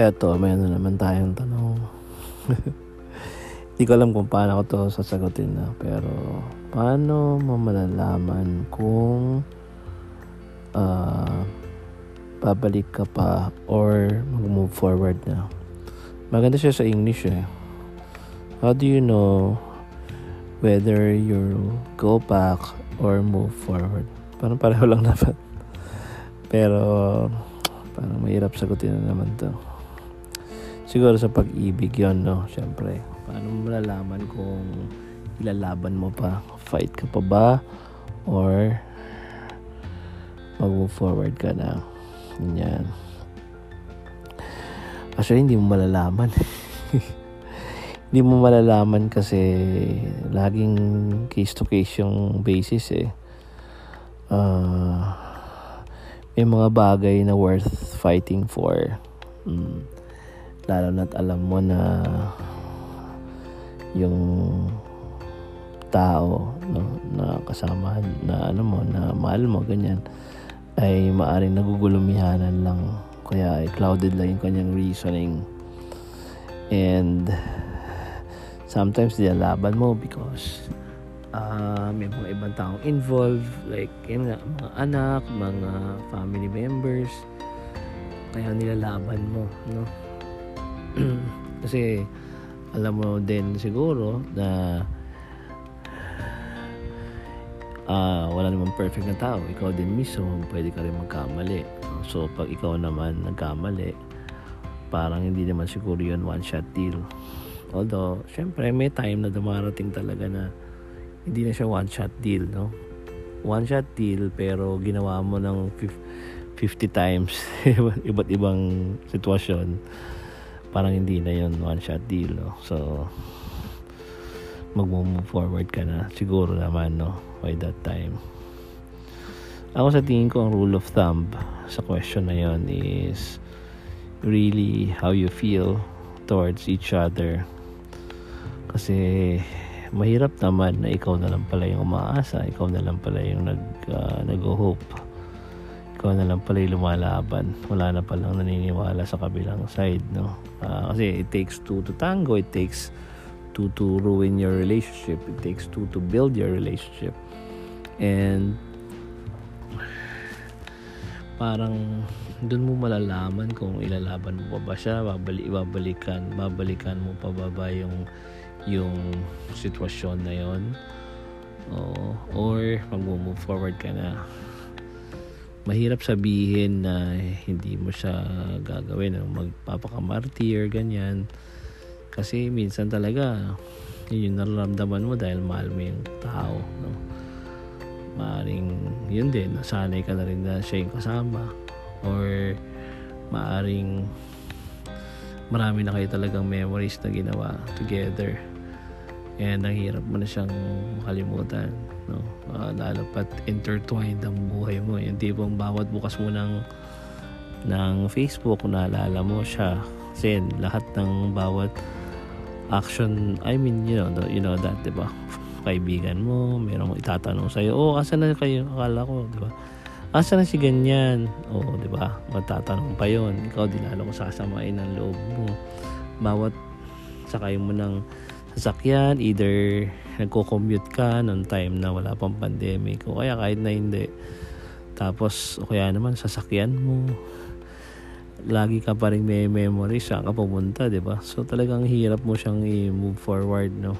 Eto, may ano naman tayong tanong. Hindi ko alam kung paano ko to sasagutin na. Pero, paano mo malalaman kung uh, babalik ka pa or mag-move forward na? Maganda siya sa English eh. How do you know whether you go back or move forward? Parang pareho lang dapat. Pero, parang mahirap sagutin na naman to. Siguro sa pag-ibig yon no? Siyempre. Paano mo malalaman kung ilalaban mo pa? Fight ka pa ba? Or mag-move forward ka na? Yan. Actually, hindi mo malalaman. hindi mo malalaman kasi laging case to case yung basis eh. Uh, may mga bagay na worth fighting for. Mm lalo na't alam mo na yung tao no, na kasama na ano mo na mahal mo ganyan ay maaring nagugulumihanan lang. Kaya ay clouded lang yung kanyang reasoning. And sometimes nilalaban mo because uh, may mga ibang taong involved like yun nga, mga anak mga family members. Kaya nilalaban mo no kasi alam mo din siguro na uh, wala namang perfect na tao. Ikaw din mismo, pwede ka rin magkamali. So, pag ikaw naman nagkamali, parang hindi naman siguro yun one-shot deal. Although, syempre, may time na dumarating talaga na hindi na siya one-shot deal, no? One-shot deal, pero ginawa mo ng 50 times iba't ibang sitwasyon parang hindi na yon one shot deal no? so mag-move forward ka na. Siguro naman no? By that time. Ako sa tingin ko ang rule of thumb sa question na yon is really how you feel towards each other. Kasi mahirap naman na ikaw na lang pala yung umaasa ikaw na lang pala yung nag uh, nag-hope ikaw na lang pala yung lumalaban. Wala na palang naniniwala sa kabilang side, no? Uh, kasi it takes two to tango, it takes two to ruin your relationship, it takes two to build your relationship. And parang doon mo malalaman kung ilalaban mo pa ba siya, babalik, babalikan, babalikan mo pa ba ba yung yung sitwasyon na yon or mag-move forward ka na mahirap sabihin na hindi mo siya gagawin o magpapakamartir ganyan. Kasi minsan talaga yun yung nararamdaman mo dahil mahal mo yung tao no? maaring yun din nasanay ka na rin na siya yung kasama. Or maaring marami na kayo talagang memories na ginawa together. And ang hirap mo na siyang makalimutan no? Uh, lalo pat intertwined ang buhay mo. Yung tipong bawat bukas mo ng ng Facebook naalala mo siya. Kasi lahat ng bawat action I mean you know the, you know that diba kaibigan mo meron mo itatanong sa iyo oh asa na kayo? Akala ko diba asa na si ganyan? Oh diba magtatanong pa yon ikaw din lalo ko sasamain ang loob mo. Bawat sakay mo ng sasakyan, either nagko-commute ka noong time na wala pang pandemic o kaya kahit na hindi. Tapos, o kaya naman sasakyan mo. Lagi ka pa rin may memory saan ka pumunta, di ba? So, talagang hirap mo siyang i-move forward, no?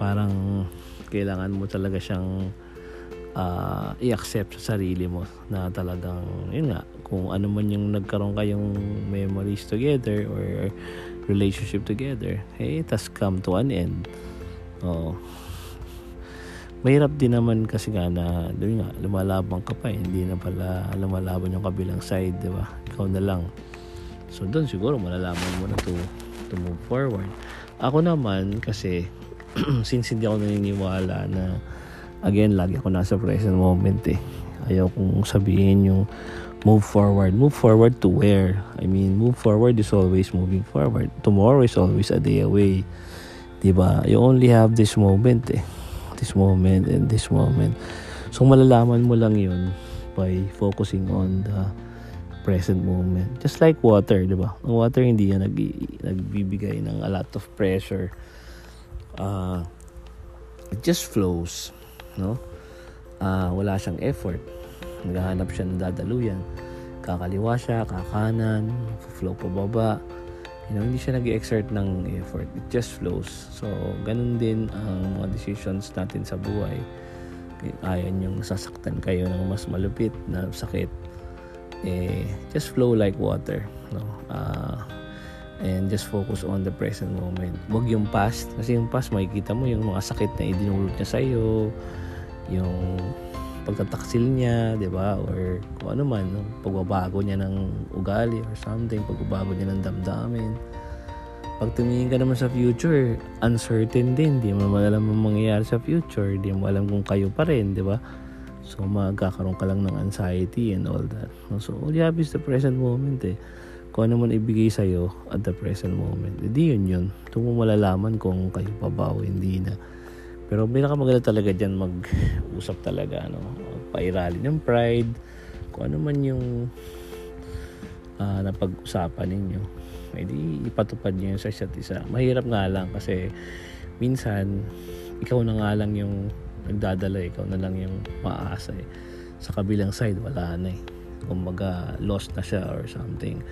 Parang kailangan mo talaga siyang uh, i-accept sa sarili mo na talagang, yun nga, kung ano man yung nagkaroon kayong memories together or relationship together, hey, it has come to an end. Oh. Mahirap din naman kasi nga na, doon nga, lumalabang ka pa, eh. hindi na pala lumalaban yung kabilang side, di ba? Ikaw na lang. So, doon siguro malalaman mo na to, to move forward. Ako naman, kasi, since hindi ako naniniwala na, again, lagi ako nasa present moment eh. Ayaw kong sabihin yung move forward. Move forward to where? I mean, move forward is always moving forward. Tomorrow is always a day away. Diba? You only have this moment eh. This moment and this moment. So malalaman mo lang yun by focusing on the present moment. Just like water, di ba? Ang water hindi yan nag, nagbibigay ng a lot of pressure. Uh, it just flows, no? Uh, wala siyang effort. Naghahanap siya ng dadaluyan. Kakaliwa siya, kakanan, flow pababa. You know, hindi siya nag-exert ng effort. It just flows. So, ganun din ang mga decisions natin sa buhay. Ayan yung sasaktan kayo ng mas malupit na sakit. Eh, just flow like water. No? Uh, and just focus on the present moment. Huwag yung past. Kasi yung past, makikita mo yung mga sakit na idinulot niya sa'yo. Yung pagtataksil niya, 'di ba? Or kung ano man, no? pagbabago niya ng ugali or something, pagbabago niya ng damdamin. Pag tumingin ka naman sa future, uncertain din, di mo naman alam ang mangyayari sa future, di mo alam kung kayo pa rin, di ba? So magkakaroon ka lang ng anxiety and all that. So all you have is the present moment eh. Kung ano man ibigay sa'yo at the present moment, hindi yun yun. Ito mo malalaman kung kayo pa ba o hindi na. Pero pinakamaganda talaga dyan mag-usap talaga, ano, pairalin yung pride, kung ano man yung uh, napag-usapan ninyo. Edi ipatupad nyo yun sa isa't isa. Mahirap nga lang kasi minsan ikaw na nga lang yung nagdadala, ikaw na lang yung maasa eh. Sa kabilang side, wala na eh. Kumbaga, lost na siya or something.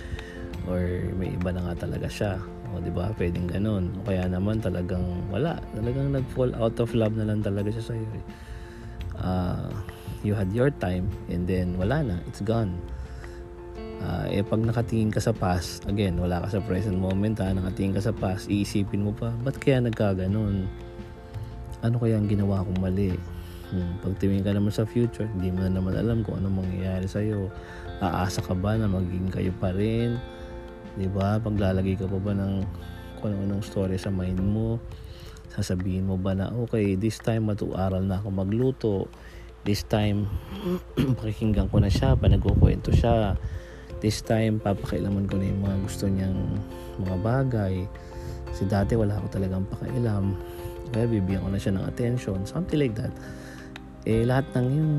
Or may iba na nga talaga siya o, di ba? Pwedeng ganun. O kaya naman talagang wala. Talagang nag-fall out of love na lang talaga siya sa'yo. Uh, you had your time and then wala na. It's gone. Uh, eh pag nakatingin ka sa past, again, wala ka sa present moment ha, nakatingin ka sa past, iisipin mo pa, ba't kaya nagkaganon? Ano kaya ang ginawa kong mali? Hmm, pag tingin ka naman sa future, hindi mo na naman alam kung ano mangyayari sa'yo. Aasa ka ba na maging kayo pa rin? 'Di ba? Paglalagay ka pa ba ng kung anong story sa mind mo? Sasabihin mo ba na, okay, this time matuaral na ako magluto. This time, pakikinggan ko na siya, panagkukwento siya. This time, papakailaman ko na yung mga gusto niyang mga bagay. Kasi dati wala ako talagang pakailam. Kaya bibigyan ko na siya ng attention. Something like that. Eh, lahat ng yun,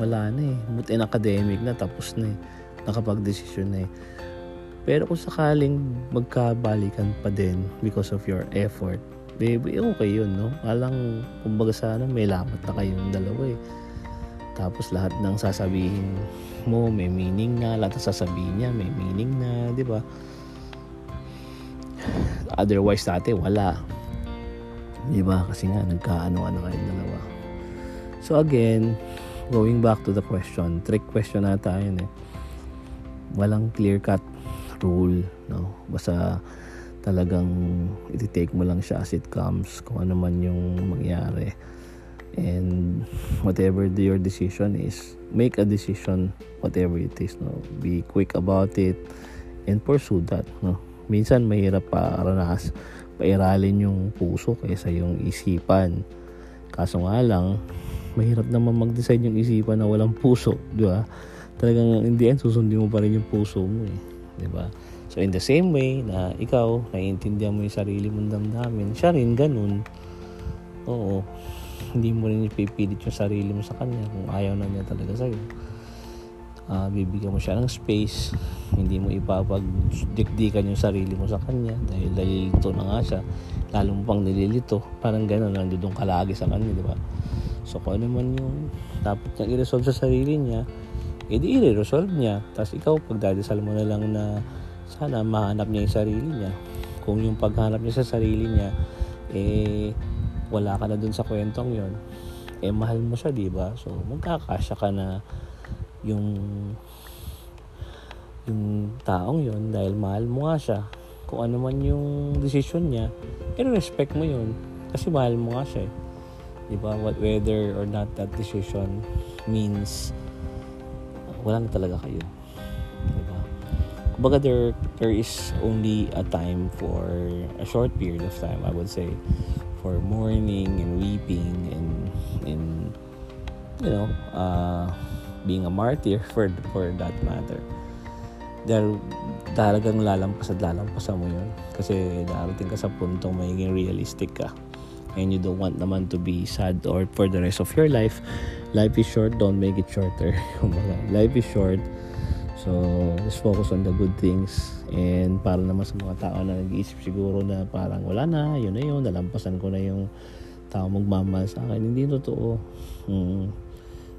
wala na eh. But in academic na, tapos na eh. Nakapag-desisyon na eh. Pero kung sakaling magkabalikan pa din because of your effort, baby, okay yun, no? Alang, kumbaga sana may lamat na kayong dalawa eh. Tapos lahat ng sasabihin mo may meaning na, lahat ng sasabihin niya may meaning na, di ba? Otherwise dati wala. Di ba? Kasi nga nagkaano-ano kayong dalawa. So again, going back to the question, trick question na tayo eh. Walang clear cut rule no? Basta talagang iti-take mo lang siya as it comes kung ano man yung mangyari. And whatever your decision is make a decision whatever it is no? Be quick about it and pursue that no? Minsan mahirap pa aranas pairalin yung puso kaysa yung isipan. Kaso nga lang mahirap naman mag-decide yung isipan na walang puso di ba? Talagang in the end susundin mo pa rin yung puso mo eh 'di ba? So in the same way na ikaw naiintindihan mo 'yung sarili mong damdamin, siya rin ganun. Oo. Hindi mo rin ipipilit 'yung sarili mo sa kanya kung ayaw na niya talaga sa iyo. Uh, ah, bibigyan mo siya ng space hindi mo ipapagdikdikan yung sarili mo sa kanya dahil nalilito na nga siya lalo mo pang nililito parang gano'n nandun ka lagi sa kanya di ba so kung ano man yung dapat niya i-resolve sa sarili niya edi i-resolve niya. Tapos ikaw, pagdadasal mo na lang na sana mahanap niya yung sarili niya. Kung yung paghanap niya sa sarili niya, eh, wala ka na dun sa kwentong yon eh, mahal mo siya, di ba? So, magkakasya ka na yung yung taong yon dahil mahal mo nga siya. Kung ano man yung decision niya, i-respect mo yun. Kasi mahal mo nga siya. Eh. Di ba? Whether or not that decision means wala na talaga kayo. Diba? Kumbaga there, there is only a time for a short period of time, I would say, for mourning and weeping and, and you know, uh, being a martyr for, for that matter. Dahil talagang lalampas at lalampasan mo yun. Kasi darating ka sa puntong magiging realistic ka. And you don't want naman to be sad or for the rest of your life life is short, don't make it shorter. life is short. So, just focus on the good things. And para naman sa mga tao na nag-iisip siguro na parang wala na, yun na yun, nalampasan ko na yung tao magmamahal sa akin. Hindi totoo. Hmm.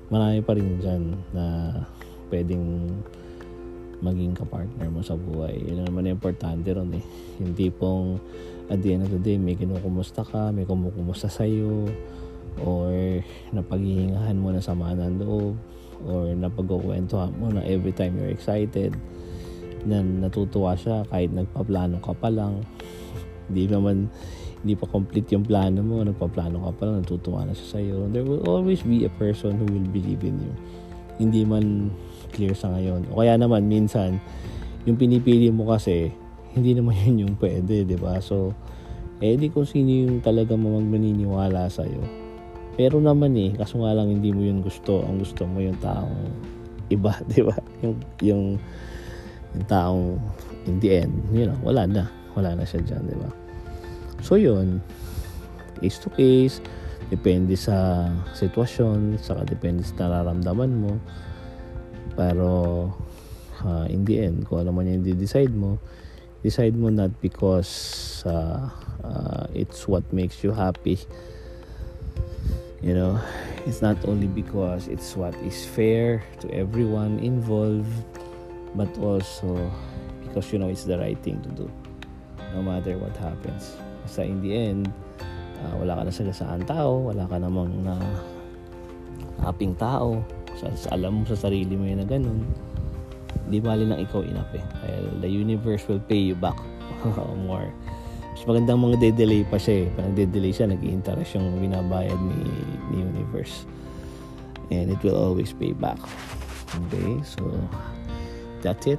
Marami pa rin dyan na pwedeng maging kapartner mo sa buhay. Yun naman yung importante ron eh. Yung tipong at the end of the day, may kinukumusta ka, may kumukumusta sa'yo, or napaghihingahan mo na sama ng loob, or napagkukwentuhan mo na every time you're excited, na natutuwa siya kahit nagpaplano ka pa lang. Hindi naman, hindi pa complete yung plano mo, nagpaplano ka pa lang, natutuwa na siya sa'yo. There will always be a person who will believe in you. Hindi man clear sa ngayon. O kaya naman, minsan, yung pinipili mo kasi, hindi naman yun yung pwede, di ba? So, eh di kung sino yung talaga mo magmaniniwala sa'yo. Pero naman eh, kaso nga lang hindi mo yun gusto. Ang gusto mo yung taong iba, di ba? Yung, yung, yung taong in the end, you know, wala na. Wala na siya dyan, di ba? So yun, case to case, depende sa sitwasyon, saka depende sa nararamdaman mo. Pero uh, in the end, kung ano man yung decide mo, decide mo not because uh, uh, it's what makes you happy. You know, it's not only because it's what is fair to everyone involved, but also because you know it's the right thing to do, no matter what happens. Basta in the end, uh, wala ka na sagasaan tao, wala ka namang na aping tao, sa, sa alam mo sa sarili mo yun na ganun, di bali lang ikaw enough eh. Dahil the universe will pay you back more. Magandang mga de-delay pa siya eh. Pag nagde-delay siya, nag-interest yung binabayad ni, ni universe. And it will always pay back. Okay, so that's it.